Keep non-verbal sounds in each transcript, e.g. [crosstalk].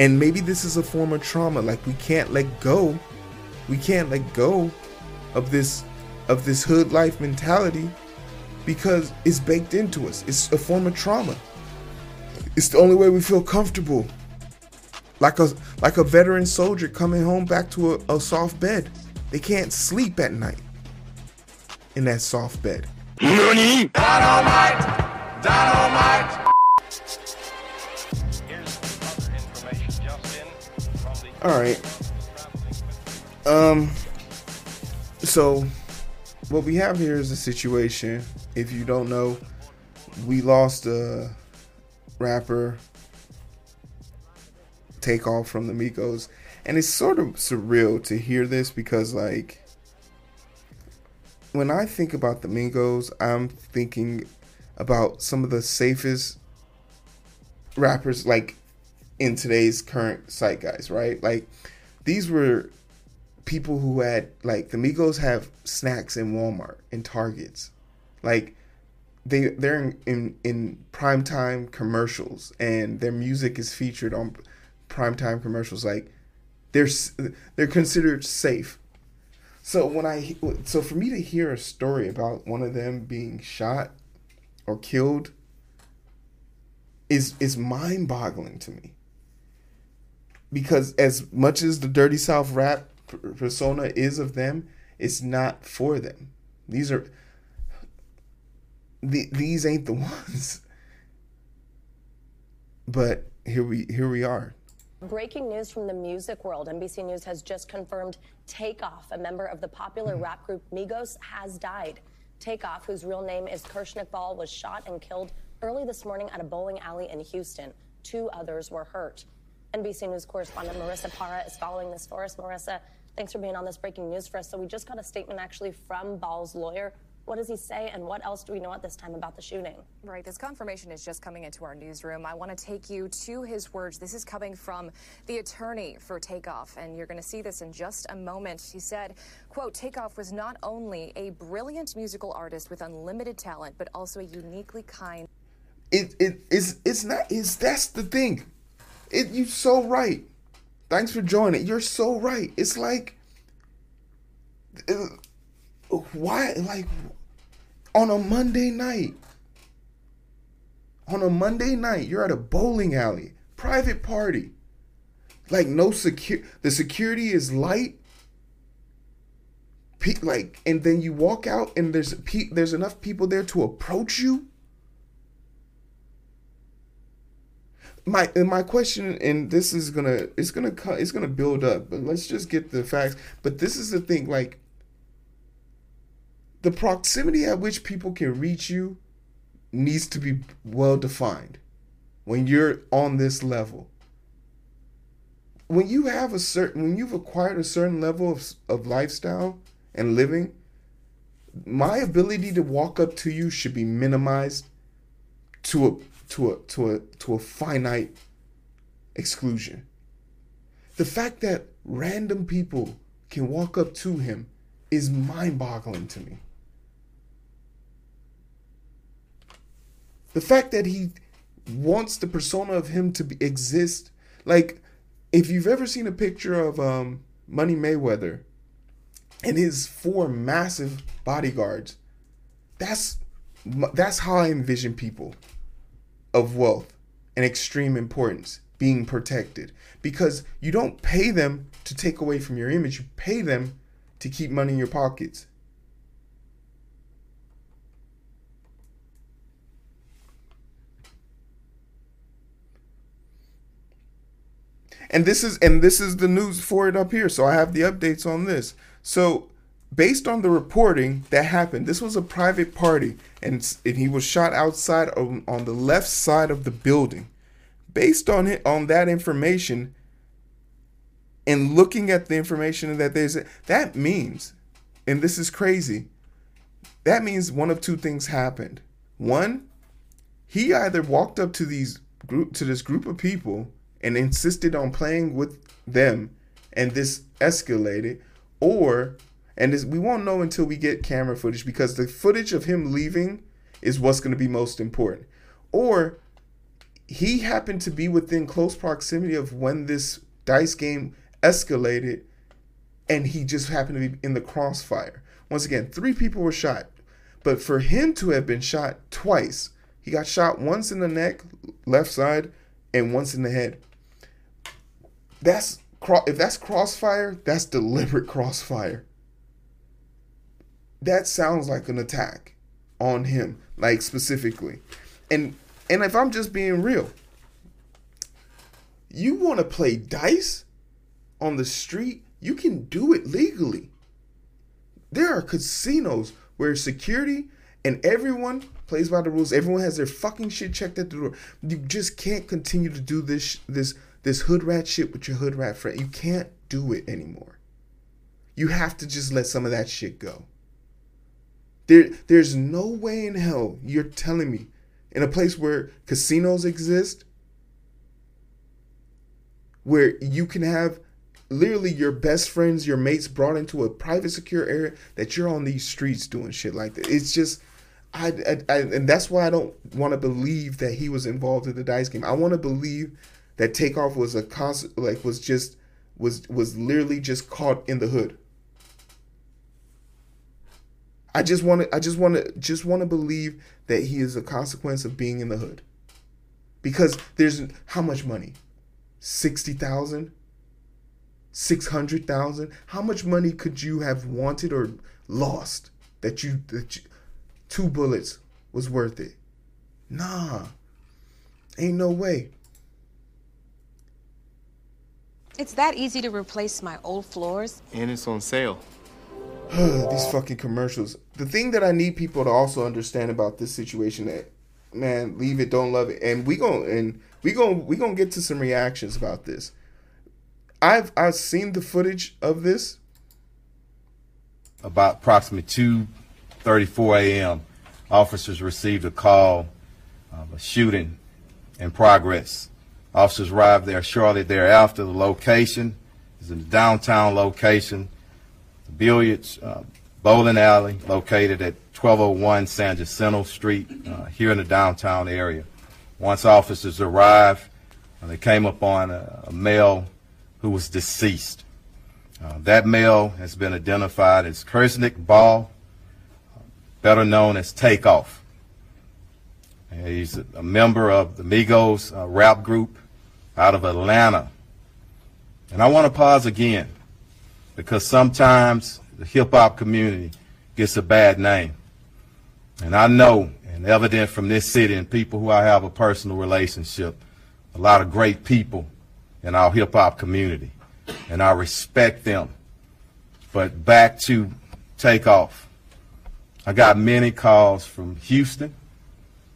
And maybe this is a form of trauma. Like we can't let go. We can't let go of this of this hood life mentality because it's baked into us. It's a form of trauma. It's the only way we feel comfortable. Like a like a veteran soldier coming home back to a, a soft bed. They can't sleep at night in that soft bed. Dynamite! Dynamite! All right. Um. So, what we have here is a situation. If you don't know, we lost a rapper Takeoff from the Migos, and it's sort of surreal to hear this because, like, when I think about the Migos, I'm thinking about some of the safest rappers, like in today's current zeitgeist, right? Like these were people who had like the Migos have snacks in Walmart and Targets. Like they they're in, in, in primetime commercials and their music is featured on primetime commercials like they're they're considered safe. So when I so for me to hear a story about one of them being shot or killed is is mind-boggling to me because as much as the dirty south rap persona is of them it's not for them these are the, these ain't the [laughs] ones but here we here we are Breaking news from the music world. NBC News has just confirmed Takeoff, a member of the popular mm. rap group Migos, has died. Takeoff, whose real name is Kirsch Ball, was shot and killed early this morning at a bowling alley in Houston. Two others were hurt. NBC News correspondent Marissa Parra is following this for us. Marissa, thanks for being on this breaking news for us. So we just got a statement actually from Ball's lawyer. What does he say, and what else do we know at this time about the shooting? Right, this confirmation is just coming into our newsroom. I want to take you to his words. This is coming from the attorney for Takeoff, and you're going to see this in just a moment. He said, quote, Takeoff was not only a brilliant musical artist with unlimited talent, but also a uniquely kind. It, it, it's, it's not, it's, that's the thing. It, you're so right. Thanks for joining. You're so right. It's like, why, like, on a Monday night, on a Monday night, you're at a bowling alley, private party, like no secure, the security is light, Pe- like, and then you walk out and there's pe- there's enough people there to approach you my my question and this is gonna it's gonna cut it's gonna build up but let's just get the facts. But this is the thing like the proximity at which people can reach you needs to be well defined when you're on this level. When you have a certain when you've acquired a certain level of, of lifestyle and living my ability to walk up to you should be minimized to a to a to a to a finite exclusion. The fact that random people can walk up to him is mind-boggling to me. The fact that he wants the persona of him to be, exist, like if you've ever seen a picture of um, Money Mayweather and his four massive bodyguards, that's that's how I envision people of wealth and extreme importance being protected because you don't pay them to take away from your image, you pay them to keep money in your pockets. And this is and this is the news for it up here. So I have the updates on this. So based on the reporting that happened, this was a private party, and, and he was shot outside on, on the left side of the building. Based on it, on that information, and looking at the information that there's, that means, and this is crazy, that means one of two things happened. One, he either walked up to these group to this group of people and insisted on playing with them, and this escalated, or and we won't know until we get camera footage because the footage of him leaving is what's going to be most important. Or he happened to be within close proximity of when this dice game escalated and he just happened to be in the crossfire. Once again, three people were shot. But for him to have been shot twice, he got shot once in the neck, left side, and once in the head. That's if that's crossfire, that's deliberate [laughs] crossfire. That sounds like an attack on him, like specifically. And and if I'm just being real, you want to play dice on the street, you can do it legally. There are casinos where security and everyone plays by the rules. Everyone has their fucking shit checked at the door. You just can't continue to do this this this hood rat shit with your hood rat friend. You can't do it anymore. You have to just let some of that shit go. There there's no way in hell you're telling me in a place where casinos exist where you can have literally your best friends, your mates brought into a private secure area that you're on these streets doing shit like that. It's just I, I, I and that's why I don't want to believe that he was involved in the dice game. I want to believe that takeoff was a constant like was just was was literally just caught in the hood. I just want to I just want to just want to believe that he is a consequence of being in the hood. Because there's how much money? 60,000? 600,000? How much money could you have wanted or lost that you that you, two bullets was worth it? Nah. Ain't no way. It's that easy to replace my old floors. And it's on sale. [sighs] These fucking commercials. The thing that I need people to also understand about this situation that man, leave it, don't love it. And we going and we going we going to get to some reactions about this. I've I've seen the footage of this. About approximately 2:34 a.m., officers received a call of a shooting in progress. Officers arrived there shortly thereafter. The location is in the downtown location, billiards uh, bowling alley located at 1201 San Jacinto Street uh, here in the downtown area. Once officers arrived, uh, they came upon a, a male who was deceased. Uh, that male has been identified as Kirshnik Ball, better known as Takeoff. He's a, a, member of the Migos uh, rap group out of Atlanta. And I want to pause again because sometimes the hip hop community gets a bad name. And I know, and evident from this city and people who I have a personal relationship, a lot of great people in our hip hop community, and I respect them. But back to takeoff. I got many calls from Houston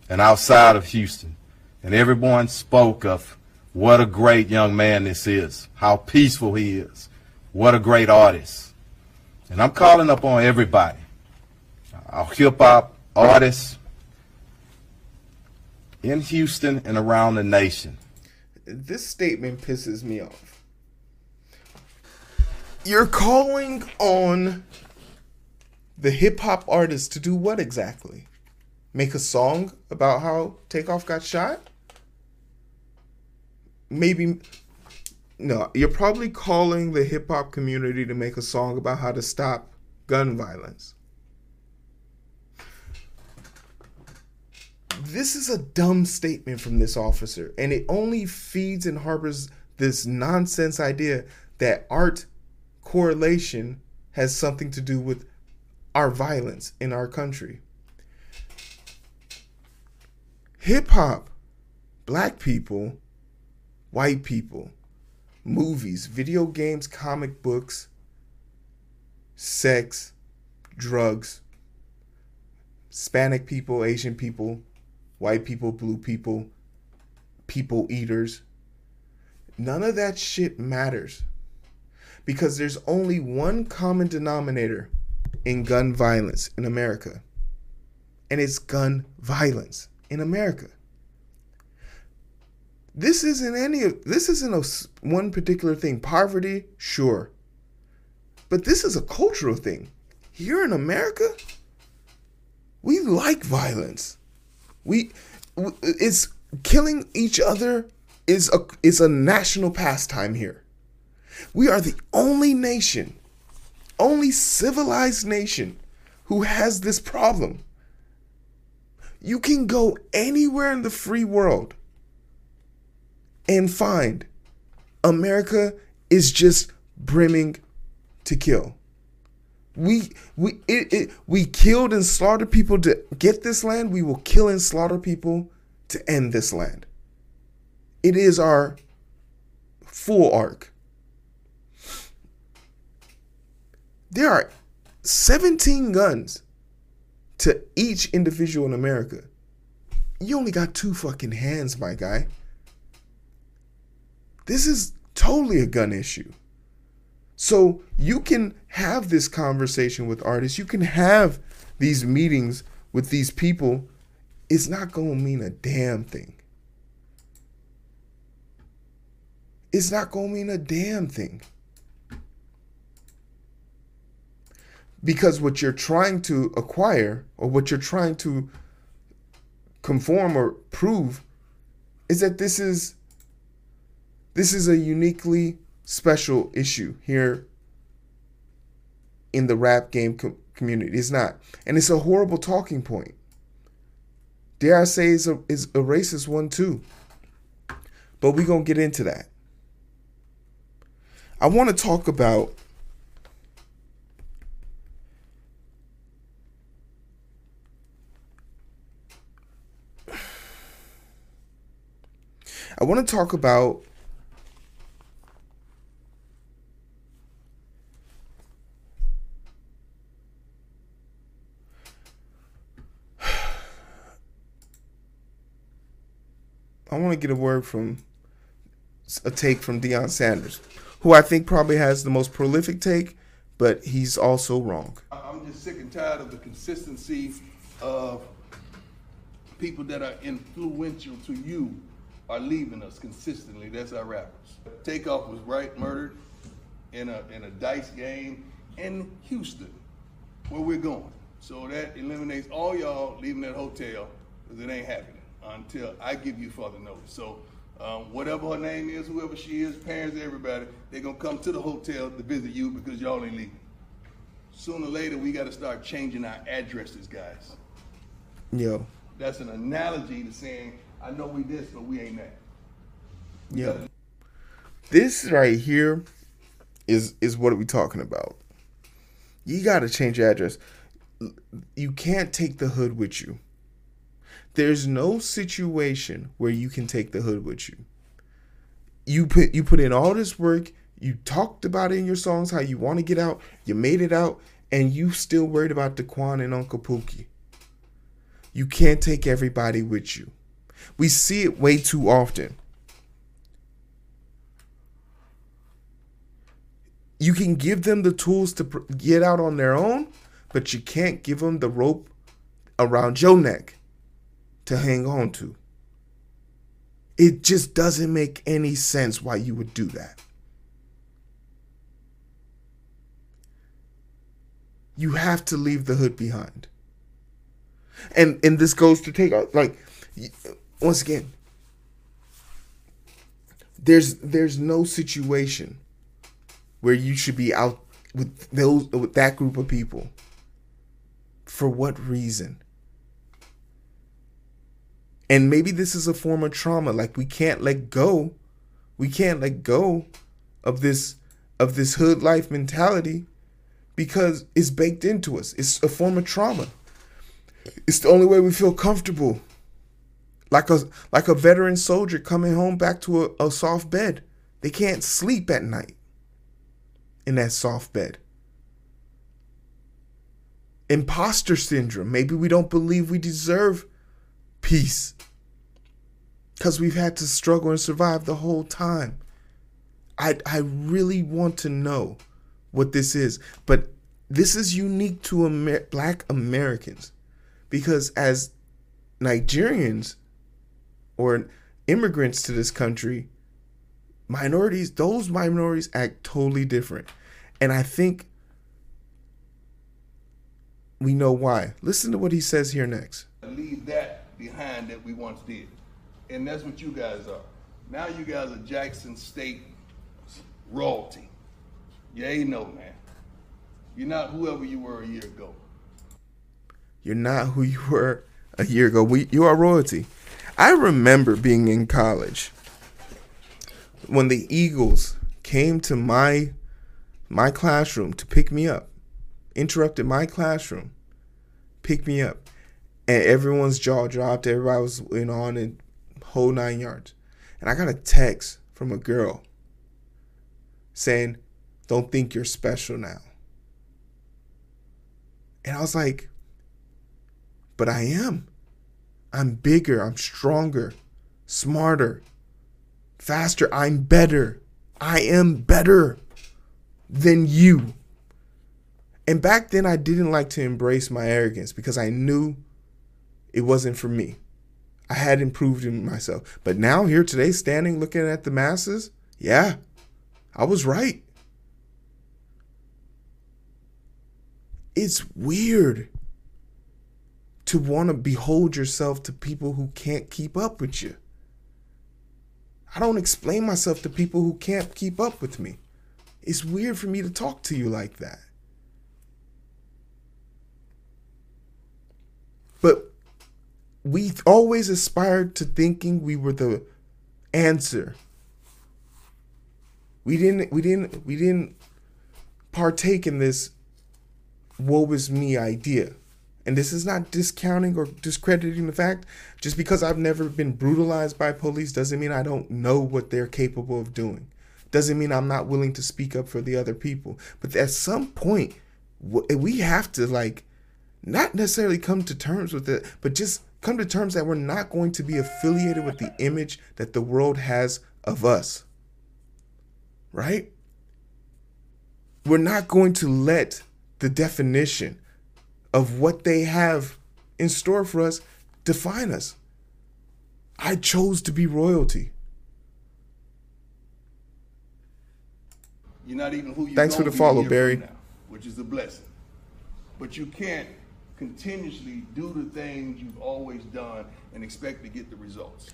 and outside of Houston, and everyone spoke of what a great young man this is, how peaceful he is, what a great artist. And I'm calling up on everybody, our hip hop artists in Houston and around the nation this statement pisses me off. You're calling on the hip hop artist to do what exactly? Make a song about how Takeoff got shot? Maybe. No, you're probably calling the hip hop community to make a song about how to stop gun violence. this is a dumb statement from this officer, and it only feeds and harbors this nonsense idea that art correlation has something to do with our violence in our country. Hip hop, black people, white people, movies, video games, comic books, sex, drugs, Hispanic people, Asian people, white people, blue people, people eaters. None of that shit matters because there's only one common denominator in gun violence in America, and it's gun violence in America. This isn't any of this isn't a one particular thing. Poverty, sure, but this is a cultural thing. Here in America, we like violence. We it's killing each other is a is a national pastime here. We are the only nation, only civilized nation who has this problem. You can go anywhere in the free world and find America is just brimming to kill. We we it, it, we killed and slaughtered people to get this land. We will kill and slaughter people to end this land. It is our full arc. There are 17 guns to each individual in America. You only got two fucking hands, my guy. This is totally a gun issue. So you can have this conversation with artists. You can have these meetings with these people. It's not going to mean a damn thing. It's not going to mean a damn thing. Because what you're trying to acquire or what you're trying to conform or prove is that this is this is a uniquely special issue here in the rap game com- community. It's not. And it's a horrible talking point. Dare I say is a, is a racist one too. But we're going to get into that. I want to talk about I want to talk about I want to get a word from a take from Deion Sanders, who I think probably has the most prolific take, but he's also wrong. I'm just sick and tired of the consistency of people that are influential to you are leaving us consistently. That's our rappers. Takeoff was right murdered in a in a dice game in Houston, where we're going. So that eliminates all y'all leaving that hotel because it ain't happening until I give you further notice. So um, whatever her name is, whoever she is, parents, everybody, they're gonna come to the hotel to visit you because y'all ain't leaving. Sooner or later, we got to start changing our addresses, guys. Yo, That's an analogy to saying, I know we this, but we ain't that. yo. This right here is is what are we talking about? You got to change your address. You can't take the hood with you. There's no situation where you can take the hood with you. You put you put in all this work, you talked about it in your songs how you want to get out, you made it out, and you still worried about Daquan and Uncle Pookie. You can't take everybody with you. We see it way too often. You can give them the tools to pr- get out on their own, but you can't give them the rope around your neck to hang on to. It just doesn't make any sense why you would do that. You have to leave the hood behind. And and this goes to take uh, like once again there's there's no situation where you should be out with those with that group of people. For what reason? And maybe this is a form of trauma. Like we can't let go. We can't let go of this of this hood life mentality because it's baked into us. It's a form of trauma. It's the only way we feel comfortable. Like a like a veteran soldier coming home back to a, a soft bed. They can't sleep at night in that soft bed. Imposter syndrome. Maybe we don't believe we deserve peace because we've had to struggle and survive the whole time. I I really want to know what this is, but this is unique to Amer- Black Americans because as Nigerians or immigrants to this country, minorities, those minorities act totally different, and I think we know why. Listen to what he says here next. Leave that behind that we once did. And that's what you guys are. Now you guys are Jackson State royalty. You ain't no man. You're not whoever you were a year ago. You're not who you were a year ago. We, you are royalty. I remember being in college when the Eagles came to my my classroom to pick me up, interrupted my classroom, picked me up, and everyone's jaw dropped. Everybody was in on it, whole nine yards. And I got a text from a girl saying, Don't think you're special now. And I was like, But I am. I'm bigger, I'm stronger, smarter, faster. I'm better. I am better than you. And back then, I didn't like to embrace my arrogance because I knew it wasn't for me. I had improved in myself. But now, here today, standing looking at the masses, yeah, I was right. It's weird to want to behold yourself to people who can't keep up with you. I don't explain myself to people who can't keep up with me. It's weird for me to talk to you like that. But we always aspired to thinking we were the answer. We didn't we didn't we didn't partake in this woe is me idea. And this is not discounting or discrediting the fact. Just because I've never been brutalized by police doesn't mean I don't know what they're capable of doing. Doesn't mean I'm not willing to speak up for the other people. But at some point, we have to like not necessarily come to terms with it, but just come to terms that we're not going to be affiliated with the image that the world has of us. Right? We're not going to let the definition of what they have in store for us define us. I chose to be royalty. You're not even who you are. Thanks for the follow, Barry. Now, which is a blessing. But you can't continuously do the things you've always done and expect to get the results.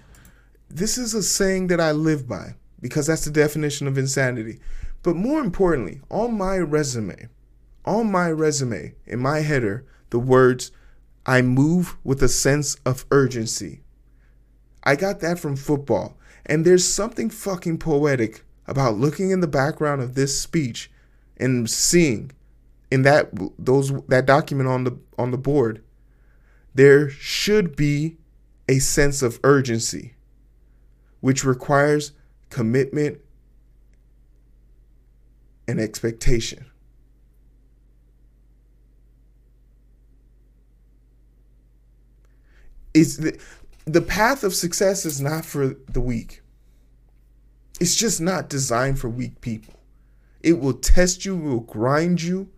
This is a saying that I live by because that's the definition of insanity. But more importantly, on my resume, on my resume, in my header, the words, I move with a sense of urgency. I got that from football. And there's something fucking poetic about looking in the background of this speech and seeing in that those that document on the on the board there should be a sense of urgency which requires commitment and expectation is the, the path of success is not for the weak. It's just not designed for weak people. It will test you, it will grind you.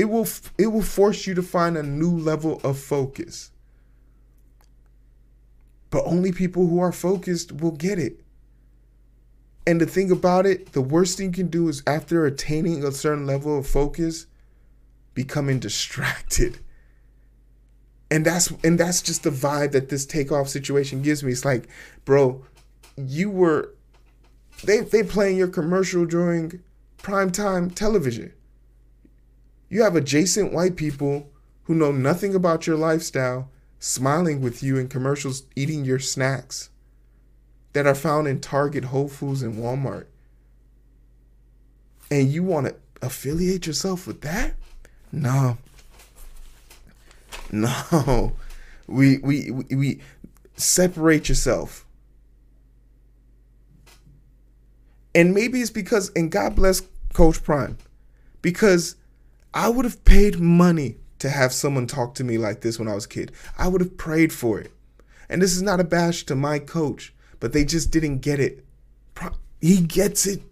It will it will force you to find a new level of focus. But only people who are focused will get it. And the thing about it, the worst thing you can do is after attaining a certain level of focus, becoming distracted and that's and that's just the vibe that this takeoff situation gives me. It's like, bro, you were they they playing your commercial during primetime television. You have adjacent white people who know nothing about your lifestyle smiling with you in commercials eating your snacks that are found in Target, Whole Foods, and Walmart. And you want to affiliate yourself with that? No, [laughs] No. We we we, we separate yourself. And maybe it's because and God bless Coach Prime because I would have paid money to have someone talk to me like this when I was a kid. I would have prayed for it. And this is not a bash to my coach, but they just didn't get it. He gets it.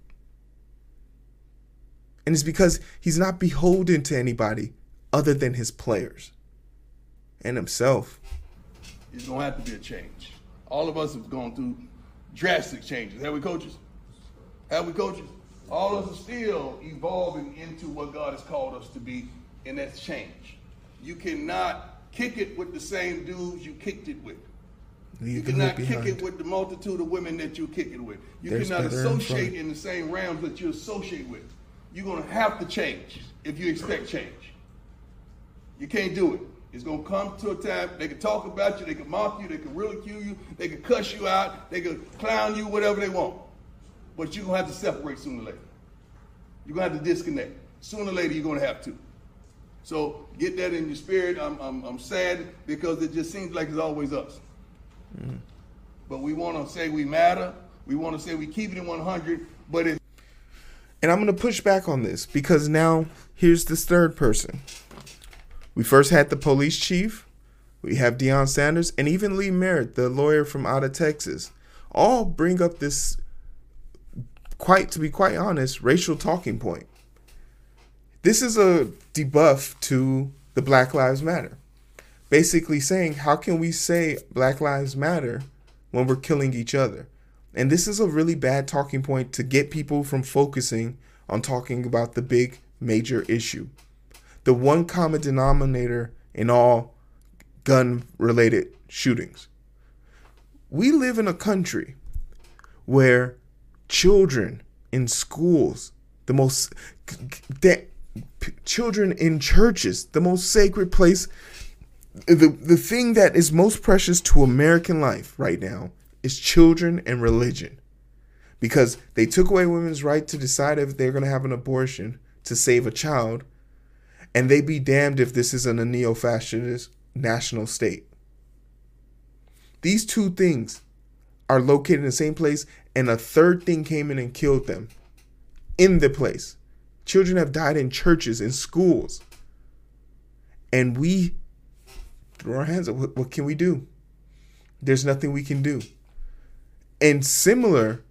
And it's because he's not beholden to anybody other than his players and himself. It's gonna have to be a change. All of us have gone through drastic changes. Have we, coaches? Have we, coaches? All of us are still evolving into what God has called us to be, and that's change. You cannot kick it with the same dudes you kicked it with. Leave you cannot kick behind. it with the multitude of women that you kick it with. You There's cannot better in associate in the same realms that you associate with. You're gonna have to change if you expect change. You can't do it. It's gonna come to a time they can talk about you, they can mock you, they can ridicule you, they can cuss you out, they can clown you, whatever they want. But you're gonna have to separate sooner or later. You're gonna have to disconnect. Sooner or later, you're gonna have to. So get that in your spirit. I'm, I'm, I'm sad because it just seems like it's always us. Mm-hmm. But we want to say we matter. We want to say we keep it in 100. But it, And I'm going to push back on this because now here's this third person. We first had the police chief, we have Deion Sanders, and even Lee Merritt, the lawyer from out of Texas, all bring up this quite, to be quite honest, racial talking point. This is a debuff to the Black Lives Matter. Basically saying, how can we say Black Lives Matter when we're killing each other? And this is a really bad talking point to get people from focusing on talking about the big major issue. The one common denominator in all gun related shootings. We live in a country where children in schools, the most that children in churches, the most sacred place, the the thing that is most precious to American life right now is children and religion. Because they took away women's right to decide if they're going to have an abortion to save a child, and they be damned if this isn't a neo-fascist national state. These two things are located in the same place, and a third thing came in and killed them in the place. Children have died in churches, in schools. And we throw our hands up. What, what can we do? There's nothing we can do. And similar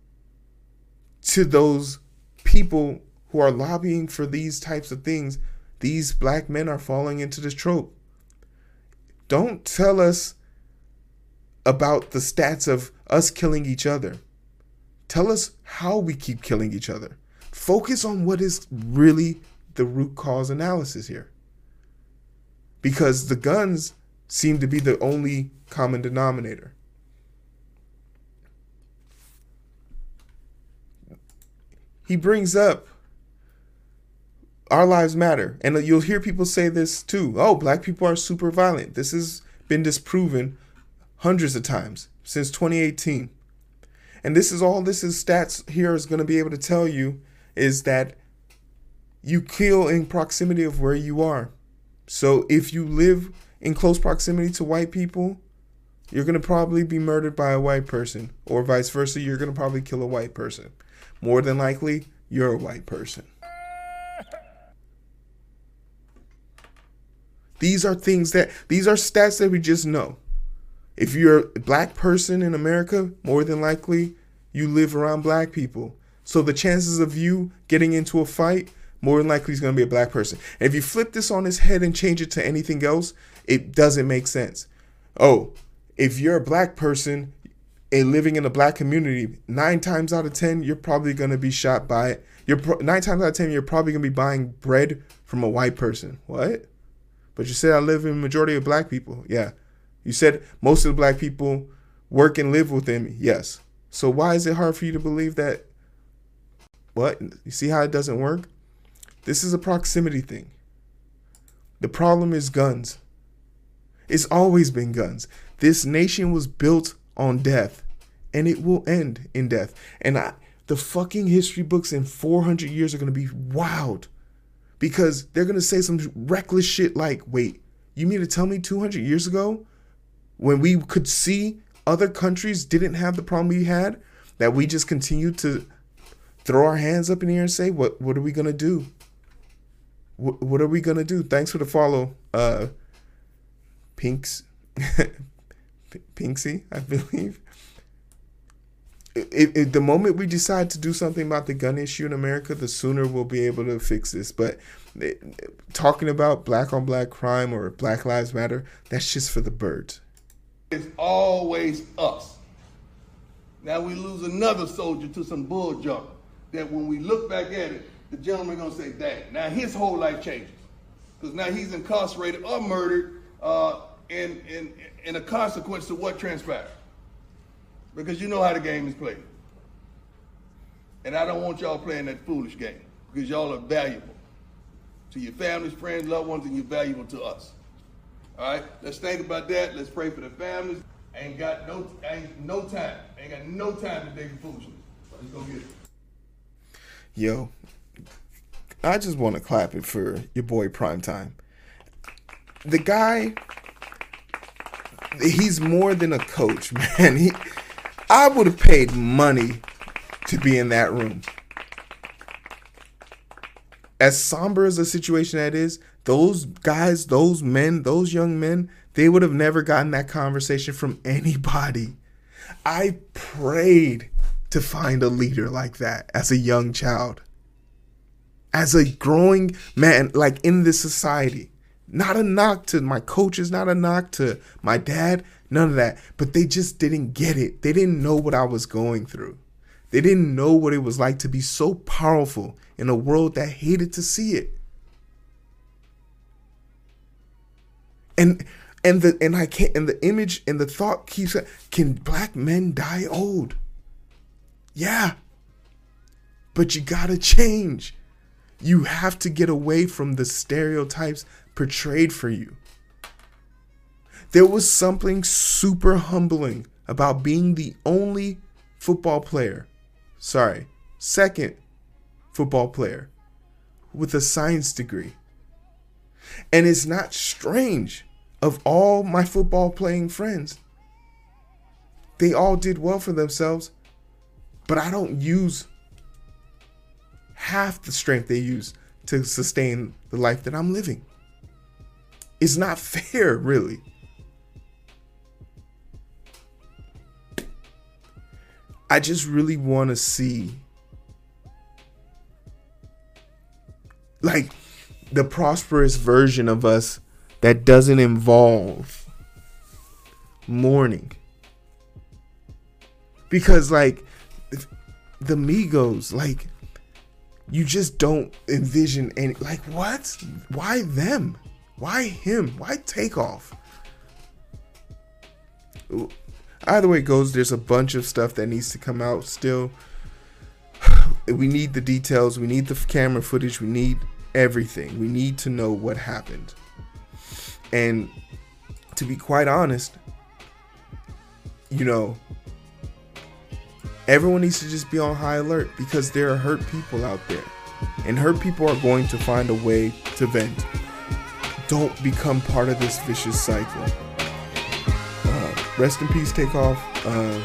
to those people who are lobbying for these types of things, these black men are falling into this trope. Don't tell us about the stats of us killing each other. Tell us how we keep killing each other. Focus on what is really the root cause analysis here. Because the guns seem to be the only common denominator. He brings up our lives matter. And you'll hear people say this too. Oh, black people are super violent. This has been disproven hundreds of times since 2018. And this is all this is stats here is going to be able to tell you is that you kill in proximity of where you are. So if you live in close proximity to white people, you're going to probably be murdered by a white person or vice versa, you're going to probably kill a white person. More than likely, you're a white person. These are things that these are stats that we just know. If you're a black person in America, more than likely you live around black people. So the chances of you getting into a fight, more than likely is going to be a black person. And if you flip this on its head and change it to anything else, it doesn't make sense. Oh, if you're a black person and living in a black community, nine times out of ten, you're probably going to be shot by. You're pro- nine times out of ten, you're probably going to be buying bread from a white person. What? But you said I live in majority of black people. Yeah. You said most of the black people work and live within me. Yes. So why is it hard for you to believe that? What? You see how it doesn't work? This is a proximity thing. The problem is guns. It's always been guns. This nation was built on death, and it will end in death. And I, the fucking history books in 400 years are going to be wild because they're going to say some reckless shit like, wait, you mean to tell me 200 years ago when we could see other countries didn't have the problem we had that we just continued to throw our hands up in the air and say what what are we to do what, what are we to do thanks for the follow uh pinks [laughs] pinksy i believe it, it, the moment we decide to do something about the gun issue in America, the sooner we'll be able to fix this. But it, talking about black on black crime or Black Lives Matter, that's just for the birds. It's always us. Now we lose another soldier to some bull junk. That when we look back at it, the gentleman gonna say, "Dang!" Now his whole life changes because now he's incarcerated or murdered uh, in in in a consequence of what transpired. because you know how the game is played. And I don't want y'all playing that foolish game because y'all are valuable to your families, friends, loved ones, and you're valuable to us. All right, let's think about that. Let's pray for the families. Ain't got no, ain't no time. Ain't got no time to take foolishness. Let's go get it. Yo, I just want to clap it for your boy Primetime. The guy, he's more than a coach, [laughs] man. He, I would have paid money to be in that room. As somber as the situation that is, those guys, those men, those young men, they would have never gotten that conversation from anybody. I prayed to find a leader like that as a young child. As a growing man, like in this society. Not a knock to my coaches, not a knock to my dad, none of that. But they just didn't get it. They didn't know what I was going through. They didn't know what it was like to be so powerful in a world that hated to see it. And and the and I can't and the image and the thought keeps can black men die old? Yeah. But you gotta change. You have to get away from the stereotypes portrayed for you. There was something super humbling about being the only football player, sorry, second football player with a science degree. And it's not strange of all my football playing friends. They all did well for themselves, but I don't use half the strength they use to sustain the life that I'm living. It's not [laughs] fair, really. I just really want to see like the prosperous version of us that doesn't involve mourning. Because like the Migos, like you just don't envision any like what? Why them? Why him? Why Takeoff? Either way it goes, there's a bunch of stuff that needs to come out still. [sighs] We need the details, we need the camera footage, we need everything. We need to know what happened. And to be quite honest, you know, everyone needs to just be on high alert because there are hurt people out there. And hurt people are going to find a way to vent. Don't become part of this vicious cycle. Uh, rest in peace, Takeoff. Uh,